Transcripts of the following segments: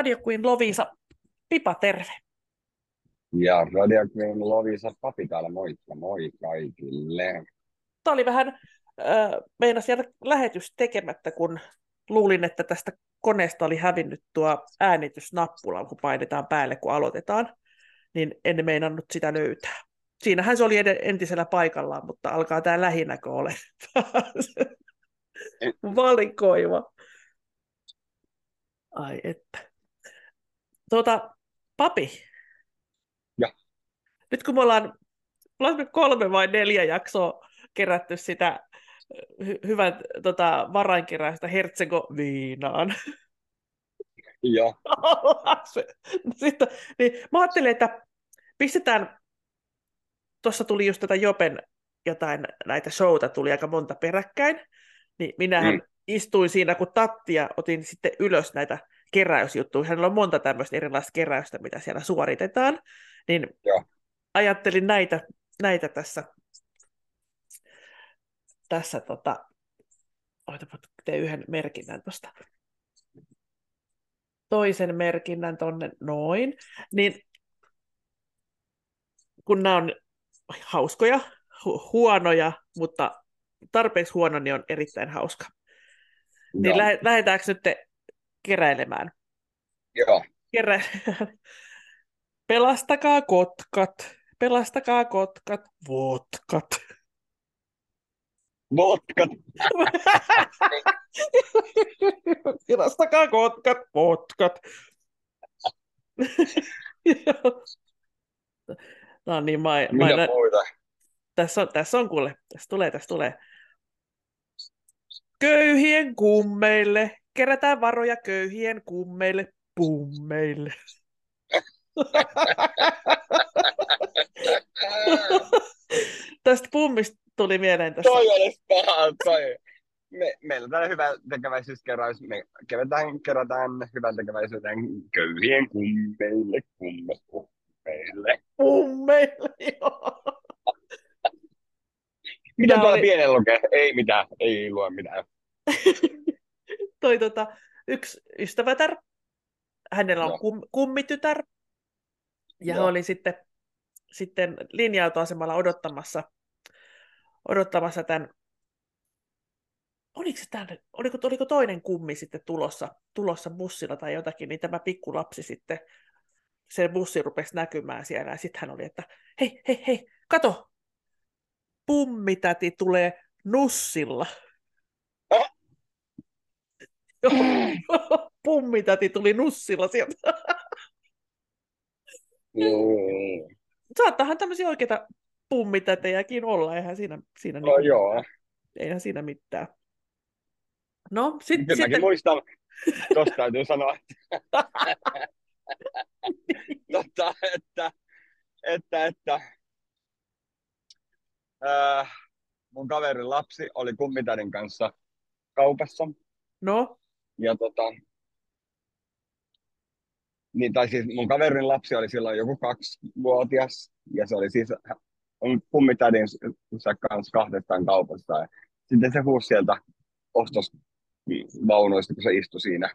Radio Queen Lovisa, Pipa terve. Ja Radio Queen Lovisa Papi täällä moikka, moi kaikille. Tämä oli vähän, äh, meinas jäädä lähetys tekemättä, kun luulin, että tästä koneesta oli hävinnyt tuo äänitysnappula, kun painetaan päälle, kun aloitetaan, niin en meinannut sitä löytää. Siinähän se oli entisellä paikallaan, mutta alkaa tämä lähinäkö ole valikoiva. Ai että. Tuota, papi. Ja. Nyt kun me ollaan, ollaan kolme vai neljä jaksoa kerätty sitä hy- hyvän tota, varainkeräistä Herzegovinaan. Joo. Sitten, niin, mä ajattelin, että pistetään, tuossa tuli just tätä Jopen jotain näitä showta, tuli aika monta peräkkäin, niin minähän mm. istuin siinä, kun tattia otin sitten ylös näitä keräysjuttuja. Hänellä on monta tämmöistä erilaista keräystä, mitä siellä suoritetaan. Niin Joo. ajattelin näitä, näitä tässä, tässä tota, Oitapa, tee yhden merkinnän tuosta. Toisen merkinnän tonne noin. Niin kun nämä on hauskoja, hu- huonoja, mutta tarpeeksi huono, niin on erittäin hauska. Niin lä- lähdetäänkö nyt keräilemään. Joo. Kerä... Pelastakaa kotkat, pelastakaa kotkat, votkat. Votkat. pelastakaa kotkat, votkat. no niin, mä, mä, muita? tässä on, tässä on kuule, tässä tulee, tässä tulee. Köyhien kummeille, kerätään varoja köyhien kummeille, pummeille. Tästä pummista tuli mieleen tässä. Toi olisi paha, toi. Me, meillä on täällä hyvä tekeväisyyskeräys. Me kerätään, kerätään hyvän tekeväisyyden köyhien kummeille, kumme, kummeille. Pummeille, joo. Mitä tuolla oli- pienellä lukee? Ei mitään, ei lue mitään. Toi tota, yksi ystävätär, hänellä on kum, kummitytär, ja hän oli sitten, sitten linja-autoasemalla odottamassa, odottamassa tämän, oliko, se tämän, oliko, oliko toinen kummi sitten tulossa, tulossa bussilla tai jotakin, niin tämä pikkulapsi sitten, se bussi rupesi näkymään siellä, ja sitten hän oli, että hei, hei, hei, kato, pummitäti tulee nussilla. Pummitäti tuli nussilla sieltä. Mm. Saattaahan tämmöisiä oikeita pummitätejäkin olla, eihän siinä, siinä, No niinku, joo. eihän siinä mitään. No, sit, Kyllä sitten, muistan, tuosta täytyy sanoa, että, tota, että, että, että äh, mun kaverin lapsi oli kummitädin kanssa kaupassa. no, Ja tota, niin, tai siis mun kaverin lapsi oli silloin joku kaksivuotias, ja se oli siis on kummitädin kanssa kahdestaan kaupassa. Ja sitten se huusi sieltä ostosvaunuista, kun se istui siinä,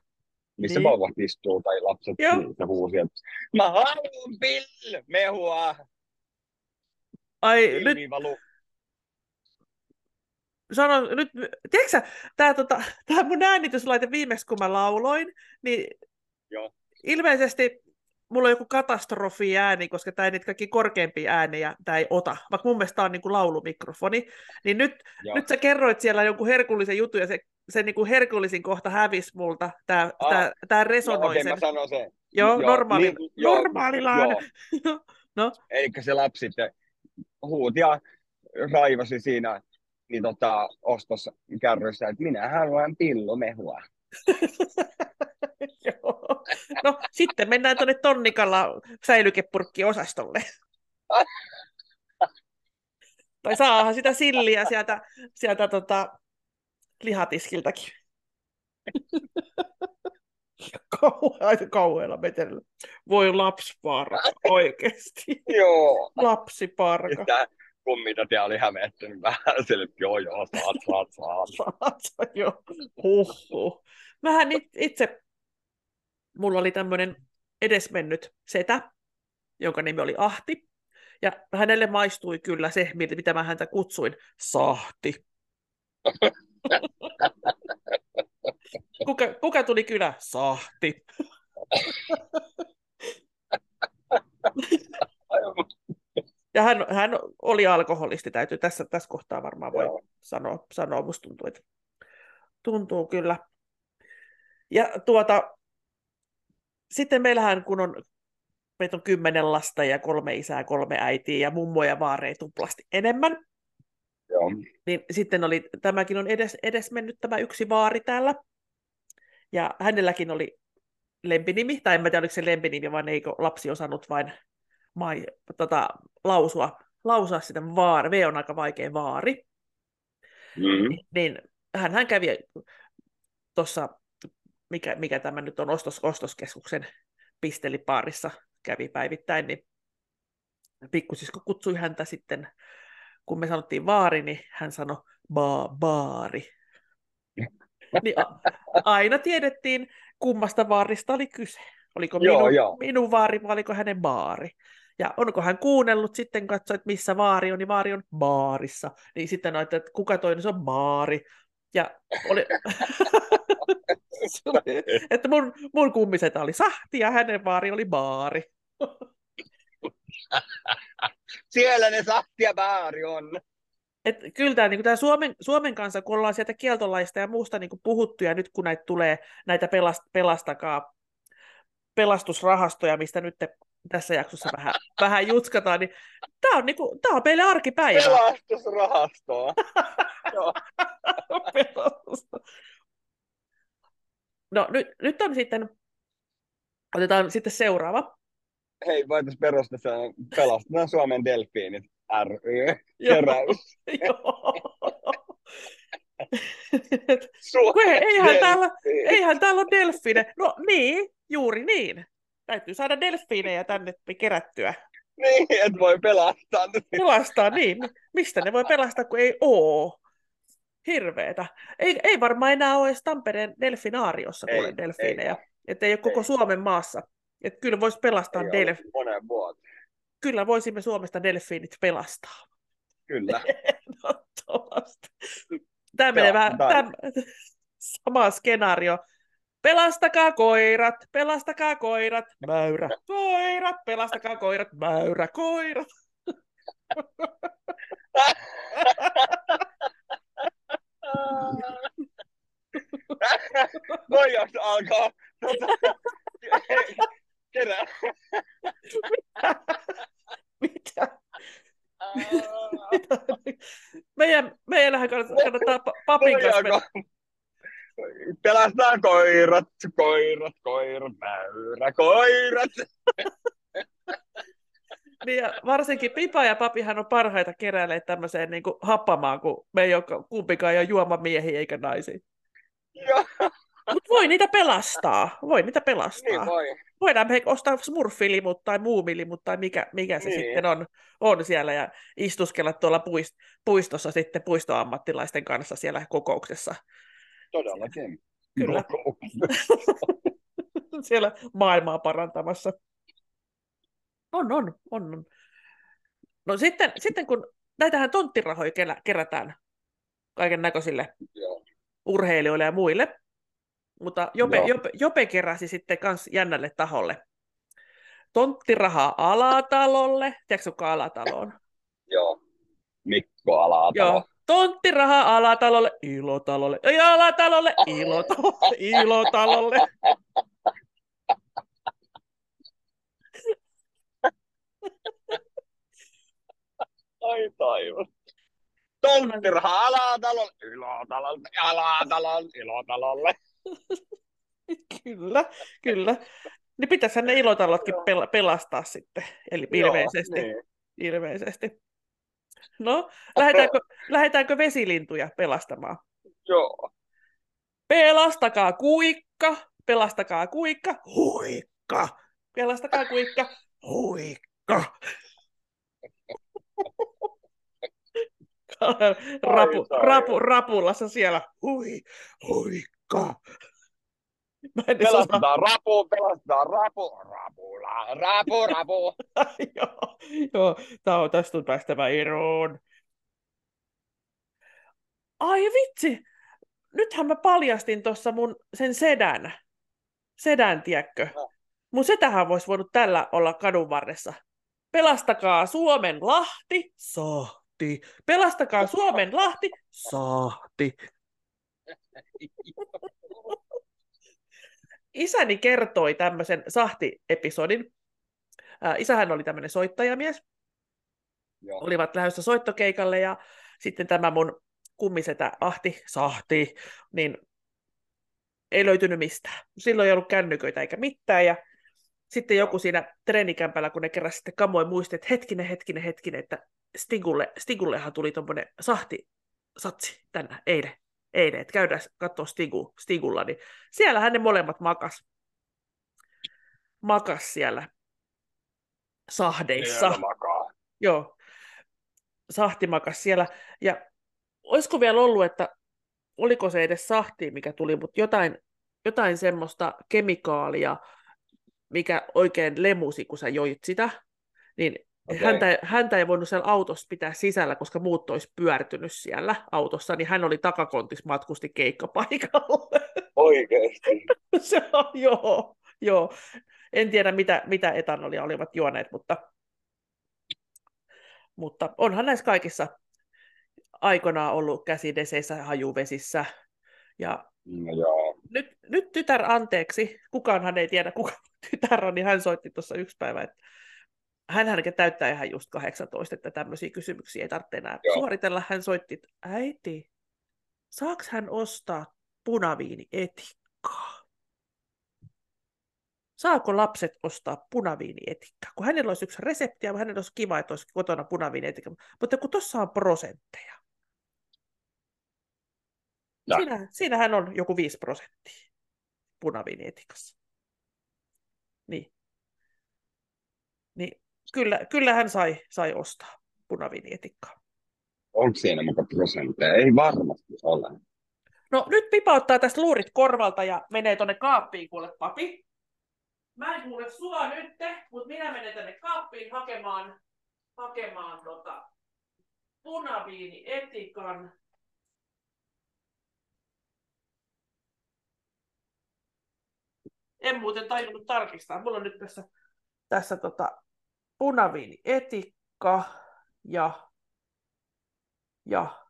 missä Niin. niin. vauvat istuu tai lapset, Joo. niin se huusi sieltä. Mä haluan pill, mehua, ai nyt pilvi valu. sano, nyt, tiedätkö tää, tota, tää mun äänityslaite viimeksi, kun mä lauloin, niin Joo. ilmeisesti mulla on joku katastrofi ääni, koska tämä ei niitä kaikki korkeampia äänejä, tämä ei ota, vaikka mun mielestä tämä on niin kuin laulumikrofoni, niin nyt, Joo. nyt sä kerroit siellä jonkun herkullisen jutun, ja se, se niin kuin herkullisin kohta hävisi multa, tämä, Ah. tää No, resonoi okei, sen. mä sanon sen. Joo, normaali, niin, joo, normaalilla äänellä. joo. no, Eli se lapsi sitten huuti ja raivasi siinä niin tota, ostoskärryssä, että minä haluan pillomehua. Joo. No, sitten mennään tuonne Tonnikalla säilykepurkki-osastolle. tai saahan sitä silliä sieltä, sieltä tota, lihatiskiltäkin. Kauhean kauhealla metelillä. Voi lapsiparka, oikeesti. Joo. Lapsiparka. Sitä kummitätiä oli hämettynyt vähän sille, että joo joo, saat, saat, saat. Saat sä jo. Huhhuh. Mähän it- itse mulla oli tämmöinen edesmennyt setä, jonka nimi oli Ahti. Ja hänelle maistui kyllä se, mitä mä häntä kutsuin, sahti. kuka, kuka tuli kyllä? Sahti. Ja hän, hän oli alkoholisti, täytyy tässä, tässä kohtaa varmaan voi Joo. sanoa, sanoa, musta tuntuu, että tuntuu kyllä. Ja tuota, sitten meillähän, kun on, meitä on kymmenen lasta ja kolme isää, kolme äitiä ja mummoja ja vaareja tuplasti enemmän, Joo. niin sitten oli, tämäkin on edes, edes mennyt tämä yksi vaari täällä. Ja hänelläkin oli lempinimi, tai en tiedä oliko se lempinimi, vaan eikö lapsi osannut vain mai, tota, lausua, lausua sitä vaari. V on aika vaikea vaari. Mm-hmm. Niin hän, hän kävi tuossa, mikä, mikä tämä nyt on, ostos, ostoskeskuksen pistelipaarissa kävi päivittäin, niin pikkusisko kutsui häntä sitten, kun me sanottiin vaari, niin hän sanoi ba- baari. niin a- aina tiedettiin, kummasta vaarista oli kyse. Oliko Joo, minun, joo. minun vaari vai oliko hänen baari. Ja onko hän kuunnellut sitten katsoa, että missä vaari on, niin vaari on baarissa. Niin sitten noit, että kuka toinen se on baari. Ja oli... Että mun, mun kummisetä oli sahti ja hänen vaari oli baari. Siellä ne sahti ja baari on. Et kyllä tämä, niin tämä Suomen, Suomen kanssa, kun ollaan sieltä kieltolaista ja muusta niin puhuttu, ja nyt kun näitä tulee näitä pelast, pelastakaa pelastusrahastoja, mistä nyt tässä jaksossa vähän, vähän jutskataan, niin tämä on, niin kuin, tämä on meille arkipäivä. Pelastusrahastoa. No nyt, nyt on sitten, otetaan sitten seuraava. Hei, voitaisiin perustaa pelastetaan Suomen delfiinit ry. Joo. Keräys. Eihän täällä-. Eihän täällä ole delfiine. No niin, juuri niin. Täytyy saada delfiinejä tänne kerättyä. Niin, et voi pelastaa. Pelastaa, niin. Mi- Mistä ne voi pelastaa, kun ei oo? Hirveetä. Ei, ei varmaan enää ole edes Tampereen delfinaariossa Ei, kuule delfiinejä. Että ei ole koko Ei. Suomen maassa. Että kyllä voisi pelastaa Ei delf... ole moneen vuoteen. Kyllä voisimme Suomesta delfiinit pelastaa. Kyllä. Ehdottomasti. Tämä menee vähän tai- täm... sama skenaario. Pelastakaa koirat, pelastakaa koirat, mäyrä, koirat, pelastakaa koirat, mäyrä, koirat. Voidaanko alkaa tota, kerää? Mitä? Mitä? Meidän, meidänhän kannattaa, kannattaa pa- papin kanssa mennä. Pelastaa koirat, koirat, koirat, mäyrä, koirat. Niin ja varsinkin Pipa ja Papihan on parhaita keräilee tämmöiseen niin kuin happamaan, kun me ei ole kumpikaan ei ole juomamiehiä eikä naisia. Mutta voi niitä pelastaa. Voi niitä pelastaa. niin voi. Voidaan me ostaa smurfilimut tai muumilimut tai mikä, mikä se Niin. sitten on, on siellä ja istuskella tuolla puist, puistossa sitten puistoammattilaisten kanssa siellä kokouksessa. Todellakin. Kyllä. Siellä maailmaa parantamassa. On, on, on. on. No sitten, sitten kun näitähän tonttirahoja kerätään kaiken näköisille urheilijoille ja muille, mutta Jope, Joo. Jope, Jope keräsi sitten kans jännälle taholle tonttirahaa Alatalolle. Tiedätkö, kuka Alatalo on? Joo. Mikko Alatalo. Joo. Tonttirahaa Alatalolle, Ilotalolle, ei Alatalolle, Ilotalolle, Ilotalolle. Ai taivas. Tonttiraha Alatalolle, Ilotalolle, Alatalolle, Ilotalolle. Kyllä, kyllä. Niin pitäisihän ne ilotalotkin Joo. pel- pelastaa sitten, eli Joo, ilmeisesti. niin. ilmeisesti. No, lähdetäänkö, lähdetäänkö vesilintuja pelastamaan? Joo. Pelastakaa kuikka, pelastakaa kuikka, huikka. Pelastakaa kuikka, huikka. rapu, rapu, rapulassa siellä, hui, huikka. Pelastetaan rapu, pelastetaan rapu, rapula, rapu, rapu. joo, joo, tää on, tästä on päästävä eroon. Ai vitsi, nythän mä paljastin tuossa mun sen sedän. Sedän, tiedätkö? Mun setähän voisi voinut tällä olla kadun varressa. Pelastakaa Suomen Lahti, sahti. Pelastakaa Suomen Lahti, sahti. Isäni kertoi tämmöisen sahti-episodin. Ää, Isähän oli tämmöinen soittajamies. Joo. Olivat lähdössä soittokeikalle ja sitten tämä mun kummisetä Ahti, Sahti, niin ei löytynyt mistään. Silloin ei ollut kännyköitä eikä mitään ja sitten joku siinä treenikämpällä, kun ne kerran sitten kamoi muisti, että hetkinen, hetkinen, hetkinen, että Stigulle, Stigullehan tuli tuommoinen sahti satsi tänä eilen, eilen että käydään katsoa Stigu, Stigulla, niin siellähän ne molemmat makas, makas siellä sahdeissa. Siellä makaa. Joo, sahti makas siellä. Ja olisiko vielä ollut, että oliko se edes sahti, mikä tuli, mutta jotain, jotain semmoista kemikaalia, mikä oikein lemusi, kun sä joit sitä, niin Okei. häntä, häntä ei voinut siellä autossa pitää sisällä, koska muut olisi pyörtynyt siellä autossa, niin hän oli takakontis matkusti keikkapaikalle. Oikeesti. Se on, joo, joo. En tiedä, mitä, mitä etanolia olivat juoneet, mutta, mutta onhan näissä kaikissa aikoinaan ollut käsideseissä, hajuvesissä. Ja No joo. nyt, nyt tytär anteeksi, kukaanhan ei tiedä, kuka tytär on, niin hän soitti tuossa yksi päivä, että hän hänkin täyttää ihan just 18, että tämmöisiä kysymyksiä ei tarvitse enää Joo. suoritella. Hän soitti, äiti, saaks hän ostaa punaviinietikkaa? Saako lapset ostaa punaviinietikkaa? Kun hänellä olisi yksi resepti ja hänellä olisi kiva, että olisi kotona punaviinietikkaa. Mutta kun tuossa on prosentteja. Ja. Siinä, siinähän on joku 5 prosenttia punaviinietikassa. Niin. Niin kyllä, kyllä hän sai, sai ostaa punaviinietikkaa. Onko siinä muka prosentteja? Ei varmasti ole. No nyt pipauttaa tästä luurit korvalta ja menee tonne kaappiin, kuule papi. Mä en kuule sua nyt, mutta minä menen tänne kaappiin hakemaan, hakemaan tota punaviinietikan. En muuten tajunnut tarkistaa. Mulla on nyt tässä, tässä tota punaviinietikka ja, ja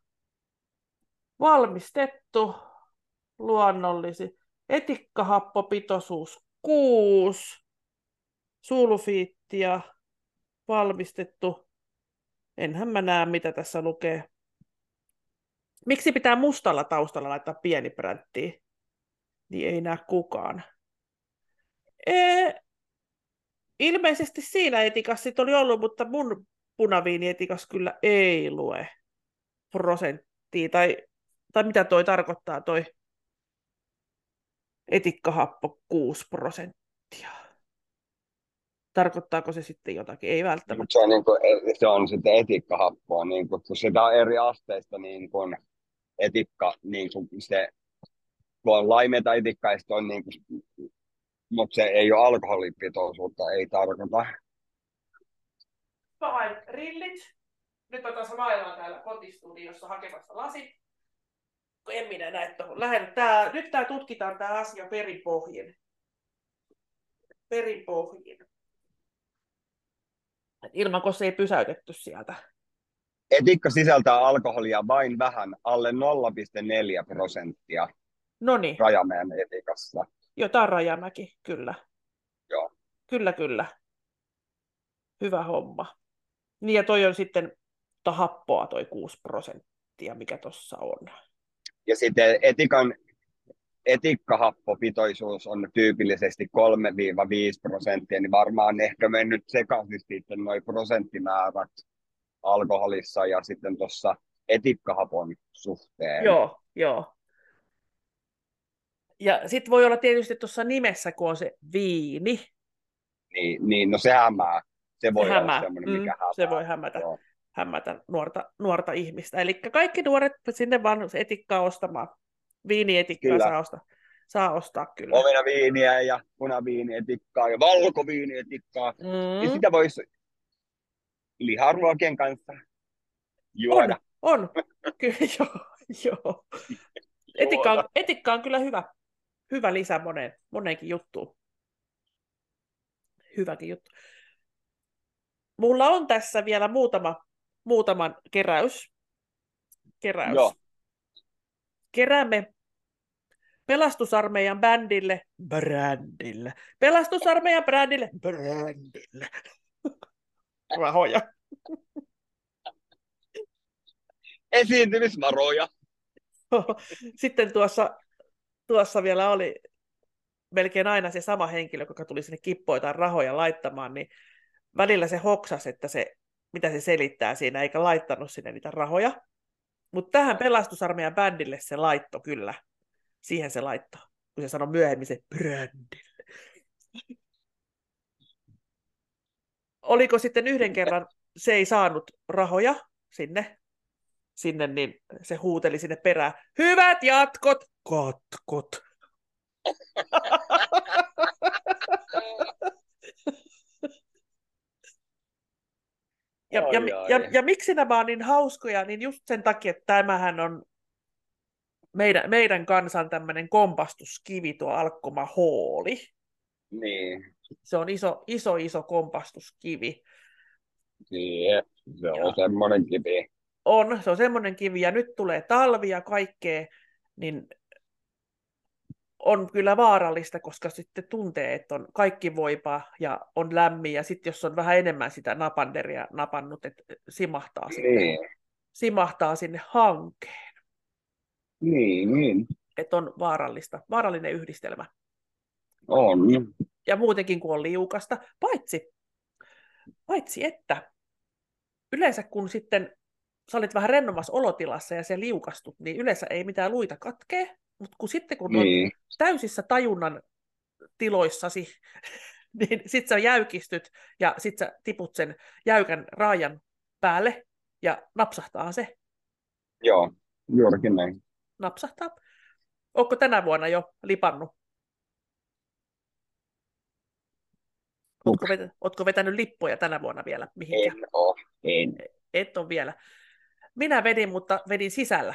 valmistettu luonnollisi. Etikkahappopitoisuus 6, sulfiittia, valmistettu. Enhän mä näe, mitä tässä lukee. Miksi pitää mustalla taustalla laittaa pieni präntti? Niin ei näe kukaan. Ee, ilmeisesti siinä etikassa sit oli ollut, mutta mun punaviinietikas kyllä ei lue prosenttia. Tai, tai mitä toi tarkoittaa toi etikkahappo 6 prosenttia. Tarkoittaako se sitten jotakin? Ei välttämättä. Mutta se on, niin kuin, se on sitten etikkahappoa, niin kuin, kun sitä on eri asteista niin kuin, etikka, niin kuin se, kun on laimeita etikkaa, on niin kuin, mutta se ei ole alkoholipitoisuutta, ei tarkoita. Mä hain rillit. Nyt mä taas vaellaan täällä kotistudiossa hakemassa lasit. En minä näe tuohon lähellä. Tää, nyt tää tutkitaan tämä asia perinpohjin. Perinpohjin. Ilman, se ei pysäytetty sieltä. Etikka sisältää alkoholia vain vähän, alle 0,4 prosenttia No niin, Rajamäen etikassa. jotain Rajamäki, kyllä. Joo. Kyllä, kyllä. Hyvä homma. Niin ja toi on sitten tota happoa toi 6 prosenttia, mikä tuossa on. Ja sitten etikan, etikkahappopitoisuus on tyypillisesti 3-5 prosenttia, niin varmaan ehkä mennyt sekaisin sitten noin prosenttimäärät alkoholissa ja sitten tuossa etikkahapon suhteen. Joo, joo. Ja sitten voi olla tietysti tuossa nimessä, kun on se viini. Niin, niin no se hämää. Se voi se olla hämää. semmoinen, mikä hämää. se voi hämätä, Joo. Hämätä nuorta, nuorta ihmistä. Eli kaikki nuoret sinne vaan etikkaa ostamaan. Viinietikkaa Kyllä. saa ostaa. saa ostaa kyllä. Omenaviiniä ja punaviinietikkaa ja valkoviinietikkaa. Mm. Ja sitä voisi liharuokien kanssa juoda. On, on. Kyllä, joo, joo. Etikka on, etikka on kyllä hyvä, hyvä lisä moneen, moneenkin juttuun. Hyväkin juttu. Mulla on tässä vielä muutama, muutaman keräys. keräys. Joo. Keräämme pelastusarmeijan bändille, brändille, pelastusarmeijan brändille, brändille, rahoja. Esiintymisvaroja. Sitten tuossa, tuossa vielä oli melkein aina se sama henkilö, joka tuli sinne kippoitaan rahoja laittamaan, niin välillä se hoksas, että se, mitä se selittää siinä, eikä laittanut sinne niitä rahoja. Mutta tähän pelastusarmeijan bändille se laitto kyllä. Siihen se laittoi, kun se sanoi myöhemmin se brändille. Oliko sitten yhden kerran, se ei saanut rahoja sinne, sinne niin se huuteli sinne perään, hyvät jatkot, katkot. Ja, ja, Ai, ja, ja miksi nämä on niin hauskoja, niin just sen takia, että tämähän on meidän, meidän kansan tämmöinen kompastuskivi, tuo Alkkoma Hooli. Niin, Se on iso, iso, iso kompastuskivi. niin, se on semmoinen kivi. On, se on semmoinen kivi, ja nyt tulee talvi ja kaikkea, niin on kyllä vaarallista, koska sitten tuntee, että on kaikki voipa ja on lämmin, ja sitten jos on vähän enemmän sitä napanderia napannut, että simahtaa, Niin, simahtaa sinne hankeen. niin, niin. Että on vaarallista, vaarallinen yhdistelmä. On. Ja muutenkin kun on liukasta, paitsi, paitsi että yleensä kun sitten sä olit vähän rennommassa olotilassa ja se liukastut, niin yleensä ei mitään luita katkee, mutta kun sitten kun on Niin, täysissä tajunnan tiloissasi, niin sit sä jäykistyt ja sit sä tiput sen jäykän raajan päälle ja napsahtaa se. joo, juurikin näin. Napsahtaa. Onko tänä vuonna jo lipannut? Ootko, vetä, ootko vetänyt lippoja tänä vuonna vielä mihinkään? En oo, en. Et ole vielä. Minä vedin, mutta vedin sisällä.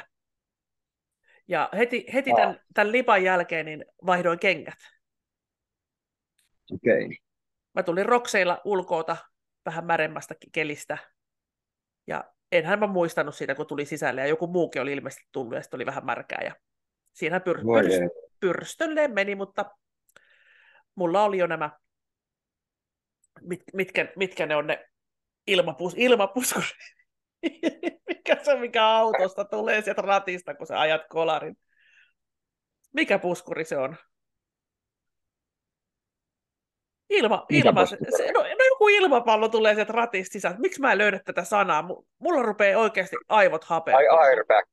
Ja heti, heti Aa. tämän, tämän lipan jälkeen niin vaihdoin kengät. Okei. Okay. Mä tulin rokseilla ulkoota vähän märemmästä kelistä. Ja enhän mä muistanut siitä, kun tuli sisälle. Ja joku muukin oli ilmeisesti tullut ja sitten oli vähän märkää. Ja siinä pyr- ei. pyrstölleen meni, mutta mulla oli jo nämä, mit, mitkä, mitkä ne on ne ilmapus, ilmapuskurit. mikä se mikä autosta tulee sieltä ratista, kun sä ajat kolarin. Mikä puskuri se on? Ilma, ilma se, no, no, joku ilmapallo tulee sieltä ratista sisään. Miksi mä en löydä tätä sanaa? Mu- Mulla rupeaa oikeasti aivot Ai hapeamaan. airbag,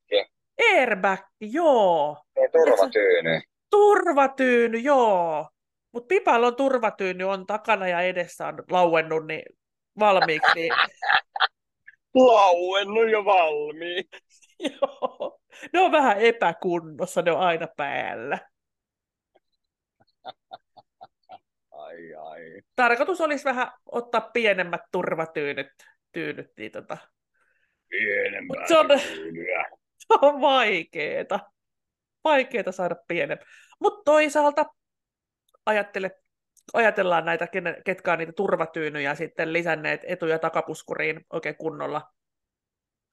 Airbag, joo. ei turvatyyny. Turvatyyny, joo. Mutta Pipalla on turvatyyny, on takana ja edessä on lauennut niin valmiiksi. Niin, Lauennut jo valmiin. joo. Ne on vähän epäkunnossa, ne on aina päällä. Ai ai. Tarkoitus olisi vähän ottaa pienemmät turvatyynyt, tyynyt, niin tota, Pienempää Mut se on- tyynyä. se on vaikeeta. Vaikeeta saada pienemmä. Mutta toisaalta ajattele, ajatellaan näitä, ketkä on niitä turvatyynyjä sitten lisänneet etu- ja takapuskuriin oikein kunnolla,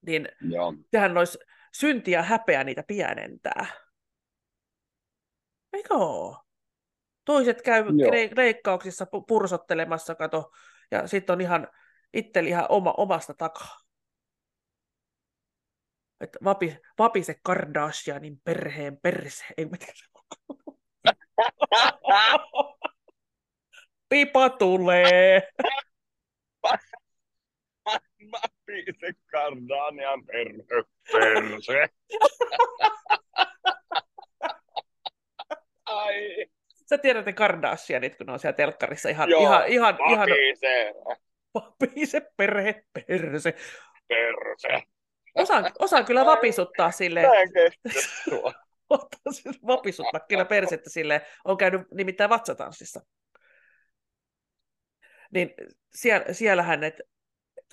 niin Joo. sehän olisi synti ja häpeä niitä pienentää. Eikö? Toiset käy Joo. pu- pursottelemassa, kato, ja sitten on ihan itse ihan oma, omasta takaa. Että vapi, vapise Kardashianin perheen perse. Ei tiedä. Pipa tulee. Mä piisin Kardanian perhe. Perse. Ai. Sä tiedät ne Kardashianit, kun ne on siellä telkkarissa ihan, Joo, ihan, ihan, Mä ihan vapise perhe perse. perse. Osaan, osaan kyllä vapisuttaa silleen, Mä en kestä sua. ottaa siis vapissut kyllä persettä silleen, on käynyt nimittäin vatsatanssissa. Niin siellä, siellähän, että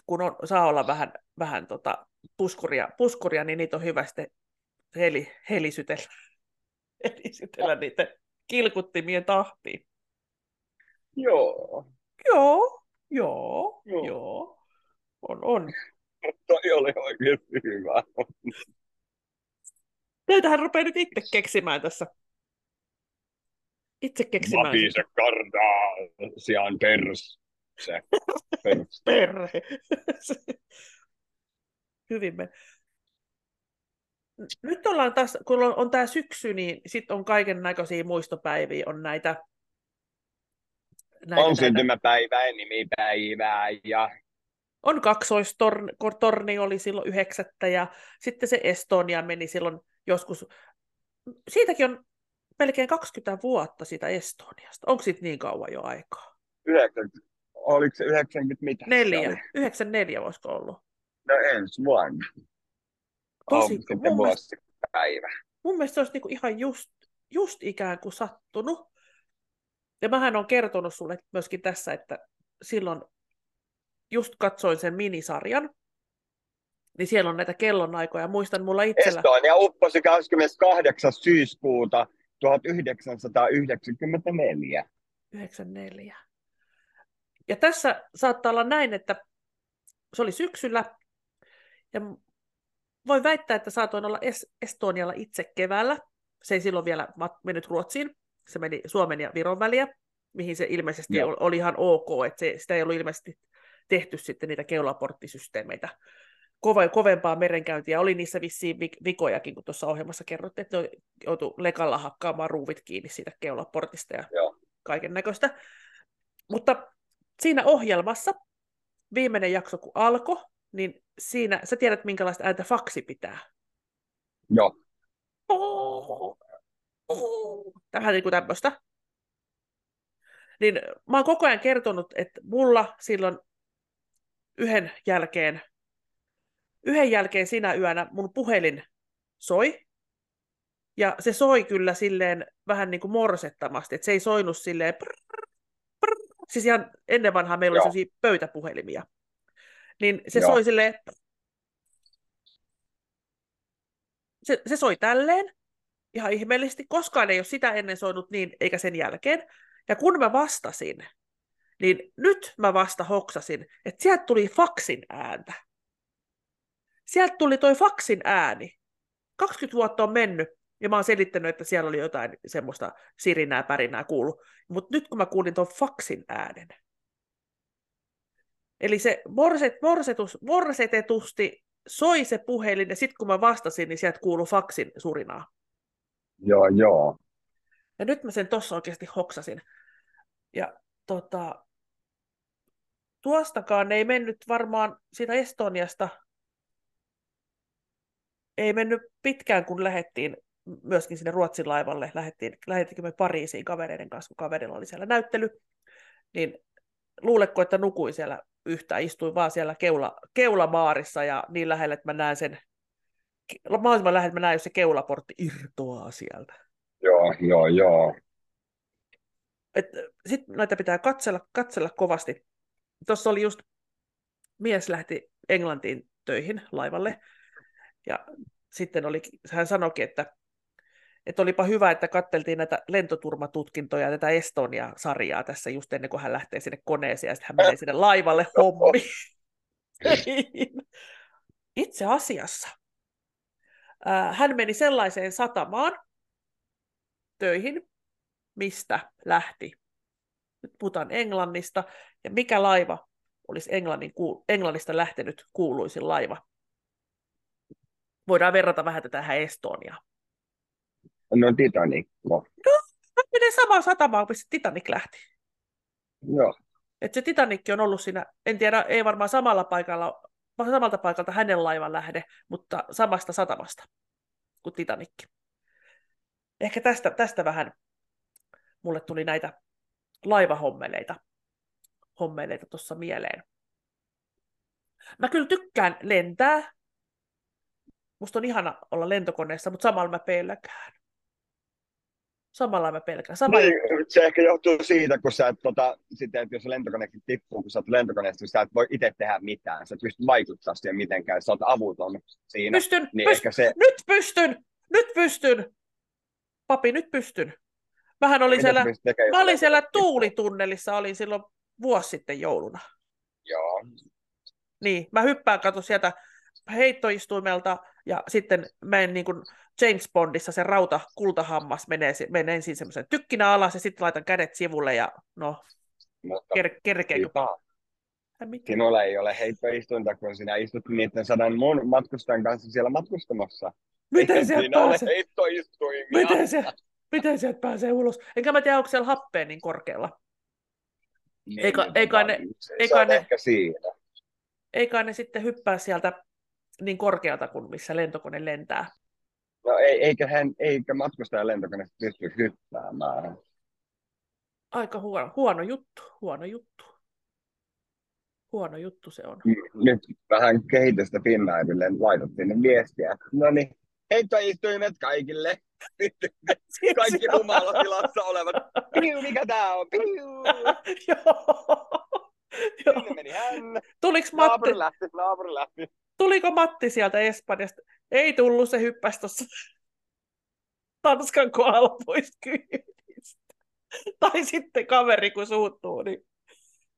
kun on, saa olla vähän, vähän tota puskuria, puskuria, niin niitä on hyvä sitten heli, helisytellä, helisytellä niitä kilkuttimien tahtiin. Joo. Joo, joo, joo. joo. On, on. Toi oli oikeasti hyvä. Näitähän rupeaa nyt itse keksimään tässä. Itse keksimään. Mapise kardaa, sijaan pers. Se. Perhe. Hyvin me. Nyt ollaan taas, kun on, on tämä syksy, niin sitten on kaiken näköisiä muistopäiviä, on näitä näitä, on syntymäpäivää, nimipäivää ja... On kaksoistorni oli silloin yhdeksättä ja sitten se Estonia meni silloin joskus, siitäkin on melkein 20 vuotta sitä Estoniasta. Onko siitä niin kauan jo aikaa? 90, oliko se 90 mitä? Neljä. 94 voisiko ollut? No ensi vuonna. Tosi, on sitten vuosipäivä. Mun mielestä se olisi niinku ihan just, just ikään kuin sattunut. Ja mähän on kertonut sulle myöskin tässä, että silloin just katsoin sen minisarjan, niin siellä on näitä kellonaikoja. Muistan mulla itsellä... Estonia upposi 28. syyskuuta 1994. 94. Ja tässä saattaa olla näin, että se oli syksyllä, ja voin väittää, että saatoin olla Estonialla itse keväällä. Se ei silloin vielä mennyt Ruotsiin, se meni Suomen ja Viron väliä, mihin se ilmeisesti Joo. oli ihan ok, että se, sitä ei ollut ilmeisesti tehty sitten niitä keulaporttisysteemeitä kove, kovempaa merenkäyntiä. Oli niissä vissiin vikojakin, kun tuossa ohjelmassa kerrottiin, että ne joutu lekalla hakkaamaan ruuvit kiinni siitä keulaportista ja kaiken näköistä. Mutta siinä ohjelmassa, viimeinen jakso kun alkoi, niin siinä, sä tiedät minkälaista ääntä faksi pitää. Joo. Tähän niin kuin tämmöistä. Niin mä oon koko ajan kertonut, että mulla silloin yhden jälkeen yhden jälkeen sinä yönä mun puhelin soi, ja se soi kyllä silleen vähän niin kuin morsettamasti, että se ei soinut silleen prrr. Siis ihan ennen vanhaa meillä Joo. oli pöytäpuhelimia. Niin se Joo. soi silleen se, se soi tälleen, ihan ihmeellisesti. Koskaan ei ole sitä ennen soinut niin, eikä sen jälkeen. Ja kun mä vastasin, niin nyt mä vasta hoksasin, että sieltä tuli faksin ääntä sieltä tuli toi faksin ääni. 20 vuotta on mennyt, ja mä oon selittänyt, että siellä oli jotain semmoista sirinää, pärinää kuulu. Mutta nyt kun mä kuulin tuon faksin äänen, eli se morset, morsetus, morsetetusti soi se puhelin, ja sitten kun mä vastasin, niin sieltä kuului faksin surinaa. Joo, joo. Ja nyt mä sen tuossa oikeasti hoksasin. Ja tota, tuostakaan ei mennyt varmaan siitä Estoniasta ei mennyt pitkään, kun lähettiin myöskin sinne Ruotsin laivalle, lähettiin, lähettikö me Pariisiin kavereiden kanssa, kun kaverilla oli siellä näyttely, niin luuleko, että nukuin siellä yhtään, istuin vaan siellä keula, keulabaarissa ja niin lähellä, että mä näen sen, mahdollisimman lähellä, että mä näen, jos se keulaportti irtoaa sieltä. Joo, joo, joo. Sitten näitä pitää katsella, katsella kovasti. Tuossa oli just, mies lähti Englantiin töihin laivalle, ja sitten oli, hän sanoikin, että, että olipa hyvä, että katteltiin näitä lentoturmatutkintoja, tätä Estonia-sarjaa tässä just ennen kuin hän lähtee sinne koneeseen ja sitten hän menee sinne laivalle hommi. Itse asiassa hän meni sellaiseen satamaan töihin, mistä lähti. Nyt puhutaan Englannista, ja mikä laiva olisi Englannin, Englannista lähtenyt kuuluisin laiva voidaan verrata vähän tätä Estoniaa. No Titanikko. No, menee samaan satamaan, missä Titanic lähti. Joo. Et se Titanikki on ollut siinä, en tiedä, ei varmaan samalla paikalla, samalta paikalta hänen laivan lähde, mutta samasta satamasta kuin Titanikki. Ehkä tästä, tästä vähän mulle tuli näitä laivahommeleita hommeleita tuossa mieleen. Mä kyllä tykkään lentää, Musta on ihana olla lentokoneessa, mutta samalla mä pelkään. Samalla mä pelkään. Sama niin, se ehkä johtuu siitä, kun sä tota, sitten, että jos lentokonekin tippuu, kun sä oot lentokoneesta, sä et voi itse tehdä mitään. Sä et pysty vaikuttamaan siihen mitenkään, sä oot avuton siinä. Pystyn, niin pyst- ehkä se, nyt pystyn, nyt pystyn. Papi, nyt pystyn. Mähän olin mitä siellä, tekemään, mä olin siellä tuulitunnelissa, olin silloin vuosi sitten jouluna. Joo. Niin, mä hyppään kato sieltä heittoistuimelta ja sitten menen niin kuin James Bondissa se rauta kultahammas menee, menee ensin semmoisen tykkinä alas ja sitten laitan kädet sivulle ja no, Mutta ker- kerkeekö? Sinulla ei ole heittoistuinta, kun sinä istut niiden sadan muun matkustajan kanssa siellä matkustamassa. Miten Eihän sieltä pääsee? Miten sieltä, miten sieltä pääsee ulos? Enkä mä tiedä, onko siellä happea niin korkealla. Niin, Eikä- eikä ne- se, eikä se ne- ehkä siinä. Eikä ne sitten hyppää sieltä niin korkealta kuin missä lentokone lentää. No ei, eikä, hän, eikä matkustajan lentokone pysty hyppäämään. Aika huono, huono juttu, huono juttu. Huono juttu se on. Nyt vähän kehitystä Finnairille laitettiin ne viestiä. No niin, heittoistuimet kaikille. Kaikki humalatilassa olevat. Piu, mikä tää on? Piu! Joo. Meni hän. Tuliko Matti, Naapuri lähti, naapuri lähti. tuliko Matti sieltä Espanjasta? Ei tullut, se hyppäsi tuossa Tanskan kohdalla pois kyydistä. Tai sitten kaveri, kun suuttuu, niin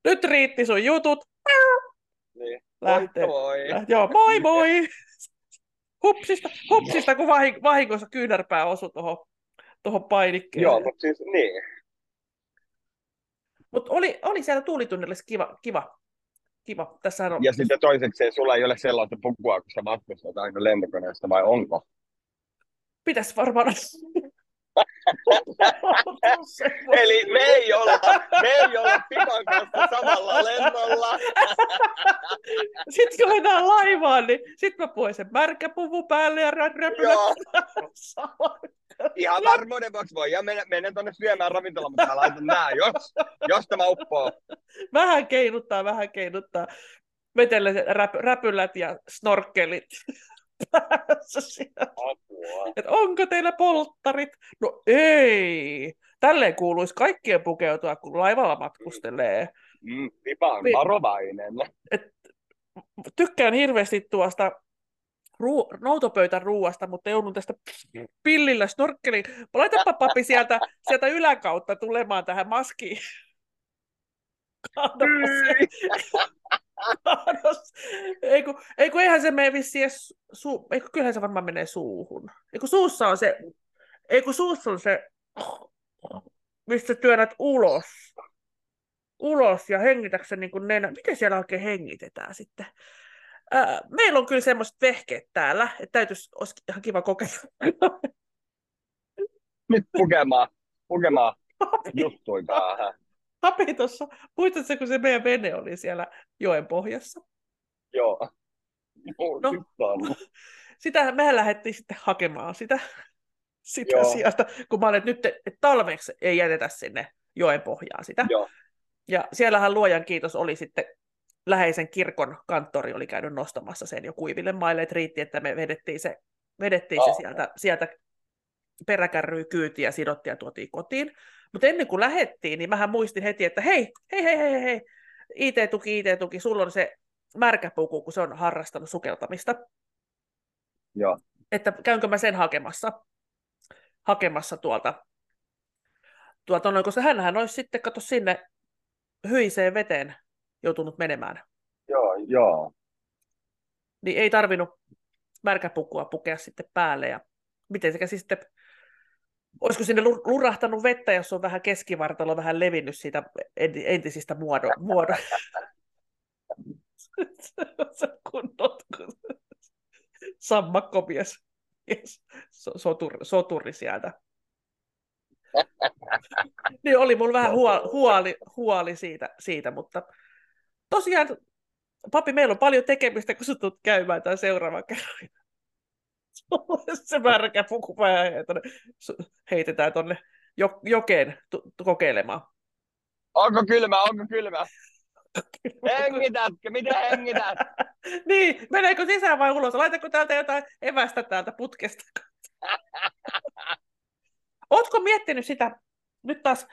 nyt riitti sun jutut. Niin. Lähtee. Moikka moi. Läht- Joo, moi moi! Hupsista, hupsista kun vahi- vahingossa kyynärpää osui tuohon tuohon painikkeeseen. Joo, mutta siis niin. Mutta oli, oli siellä tuulitunnelissa kiva, kiva, kiva. Tässä on... Ja sitten toiseksi, sulla ei ole sellaista pukua, kun sä matkustat aina lentokoneesta, vai onko? Pitäisi varmaan... Eli me ei olla, me ei olla Pipan kanssa samalla lennolla. Sitten kun mennään laivaan, niin sitten mä puin sen märkäpuvun päälle ja räpylän. Ihan varmuuden vuoksi voi ja mennä, mennä tuonne syömään ravintolaan, mutta mä laitan nää, jos, jos tämä uppoo. vähän keinuttaa, vähän keinuttaa. Vetelle se räp, räpylät ja snorkkelit päässä. Et onko teillä polttarit? No ei. Tälleen kuuluisi kaikkien pukeutua, kun laivalla matkustelee. Mm, Pipa on varovainen. Tykkään hirveästi tuosta ruu- noutopöytän ruuasta, mutta joudun tästä pillillä snorkkeliin. Laitapa papi sieltä, sieltä yläkautta tulemaan tähän maskiin. Ei kun, ei kun eihän se mene vissiin edes su- ei kun kyllähän se varmaan menee suuhun. Ei kun suussa on se, ei kun suussa on se, mistä työnnät ulos. Ulos ja hengitäksä niin kuin nenä. Miten siellä oikein hengitetään sitten? Ää, meillä on kyllä semmoiset vehkeet täällä, että täytyisi, olisi ihan kiva kokeilla. Nyt pukemaan, pukemaan päähän. Papi tuossa, muistatko kun se meidän vene oli siellä joen pohjassa? Joo. No. No. Sitä, mehän lähdettiin sitten hakemaan sitä, sitä Joo. sieltä, kun mä olin, että nyt että talveksi ei jätetä sinne joen pohjaan sitä. Joo. Ja siellähän luojan kiitos oli sitten läheisen kirkon kanttori oli käynyt nostamassa sen jo kuiville maille, että riitti, että me vedettiin se, vedettiin se Aa. sieltä, sieltä peräkärryy kyytiin ja sidottiin ja tuotiin kotiin. Mutta ennen kuin lähettiin, niin mähän muistin heti, että hei, hei, hei, hei, hei, IT-tuki, IT-tuki, sulla on se märkäpuku, kun se on harrastanut sukeltamista. Joo. Että käynkö mä sen hakemassa, hakemassa tuolta, tuolta noin, koska hänhän olisi sitten, kato sinne hyiseen veteen joutunut menemään. Joo, joo. Niin ei tarvinnut märkäpukua pukea sitten päälle. Ja miten se sitten, olisiko sinne lu- lurahtanut vettä, jos on vähän keskivartalo vähän levinnyt siitä enti- entisistä muodo, muodo. se kunnon sammakkomies. Yes. So- Soturi, soturi sieltä. niin oli mulla vähän huoli, huoli, huoli siitä, siitä, mutta tosiaan, papi, meillä on paljon tekemistä, kun sä tulet käymään tämän seuraavan kerran. se märkä puku päähän ja tonne, su- heitetään tuonne jo, jokeen tu, tu, kokeilemaan. Onko kylmä, onko kylmä? Hengitätkö? Miten hengität? niin, meneekö sisään vai ulos? Laitako täältä jotain evästä täältä putkesta? Ootko miettinyt sitä, nyt taas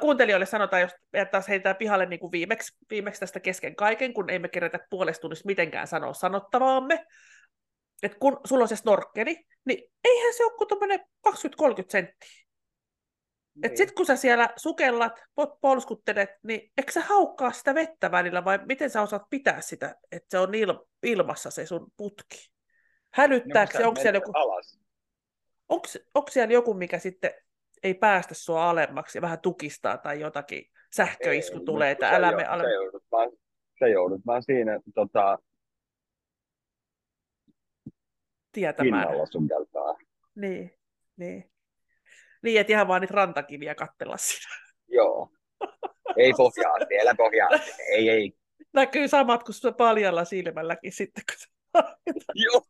kuuntelijoille sanotaan, jos taas heitään pihalle niin kuin viimeksi, viimeksi tästä kesken kaiken, kun ei me kerätä puolesta tunnista mitenkään sanoa sanottavaamme, että kun sulla on se snorkkeli, niin eihän se ole kuin tuommoinen 20-30 senttiä. Niin. Sitten kun sä siellä sukellat, polskuttelet, niin eikö sä haukkaa sitä vettä välillä vai miten sä osaat pitää sitä, että se on il- ilmassa se sun putki? Hälyttääkö no, se, onko siellä joku... Alas. Onko, onko siellä joku, mikä sitten ei päästä sua alemmaksi ja vähän tukistaa tai jotakin sähköisku ei, tulee, että älä me ale... Se joudut vaan, se joudut vaan siinä tota, tietämään. Pinnalla sukeltaa. Niin, niin. Niin, että ihan vaan niitä rantakiviä kattella siinä. Joo. Ei pohjaa, vielä pohjaa. Ei, ei. Näkyy samat kuin paljalla silmälläkin sitten, kun Joo.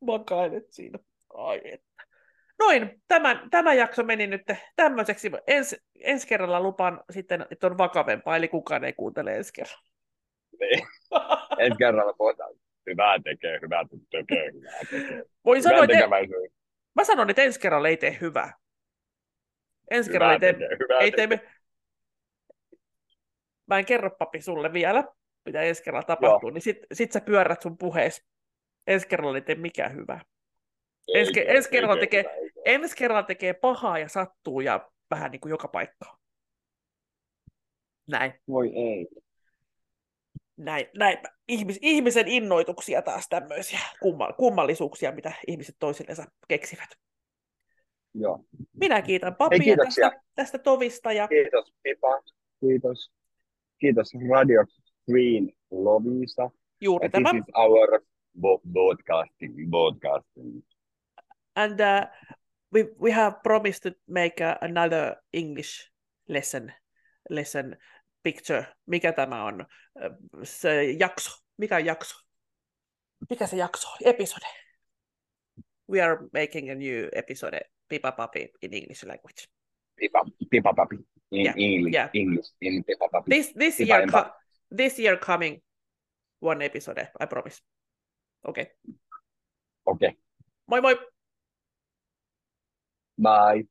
Makailet siinä. Ai että. Noin, tämä, tämä jakso meni nyt tämmöiseksi. Ens, ensi kerralla lupaan sitten, että on vakavempaa, eli kukaan ei kuuntele ensi kerralla. Niin. Ensi kerralla puhutaan hyvää tekee, hyvää tekee, hyvää tekee. Voi sanoa, että mä sanon, että ensi kerralla ei tee hyvää. Ensi hyvää kerralla ei tee, tekee, hyvää ei tee me... Mä en kerro papi sulle vielä, mitä ensi kerralla tapahtuu, Joo. niin sit, sit sä pyörrät sun puheessa. Ensi kerralla ei tee mikään hyvää. Ensi, ensi, kerralla tekee, ensi kerralla tekee pahaa ja sattuu ja vähän niin kuin joka paikka. Näin. Voi ei näin, näin ihmis, ihmisen innoituksia taas tämmöisiä kumma, kummallisuuksia, mitä ihmiset toisillensa keksivät. Joo. Minä kiitän papia tästä, tästä tovista. Ja... Kiitos Pipa. Kiitos. Kiitos Radio Green Lovisa. Juuri tämä. This is our broadcasting. broadcasting. And uh, we, we have promised to make a, another English lesson lesson picture, mikä tämä on, se jakso, mikä on jakso, mikä se jakso, episode. We are making a new episode, Pipa Papi in English language. Pipa, pipa Papi in yeah. English, yeah. English in Pipa Papi. This, this, pipa year, co- this year coming one episode, I promise. Okay. Okay. Moi moi! Bye.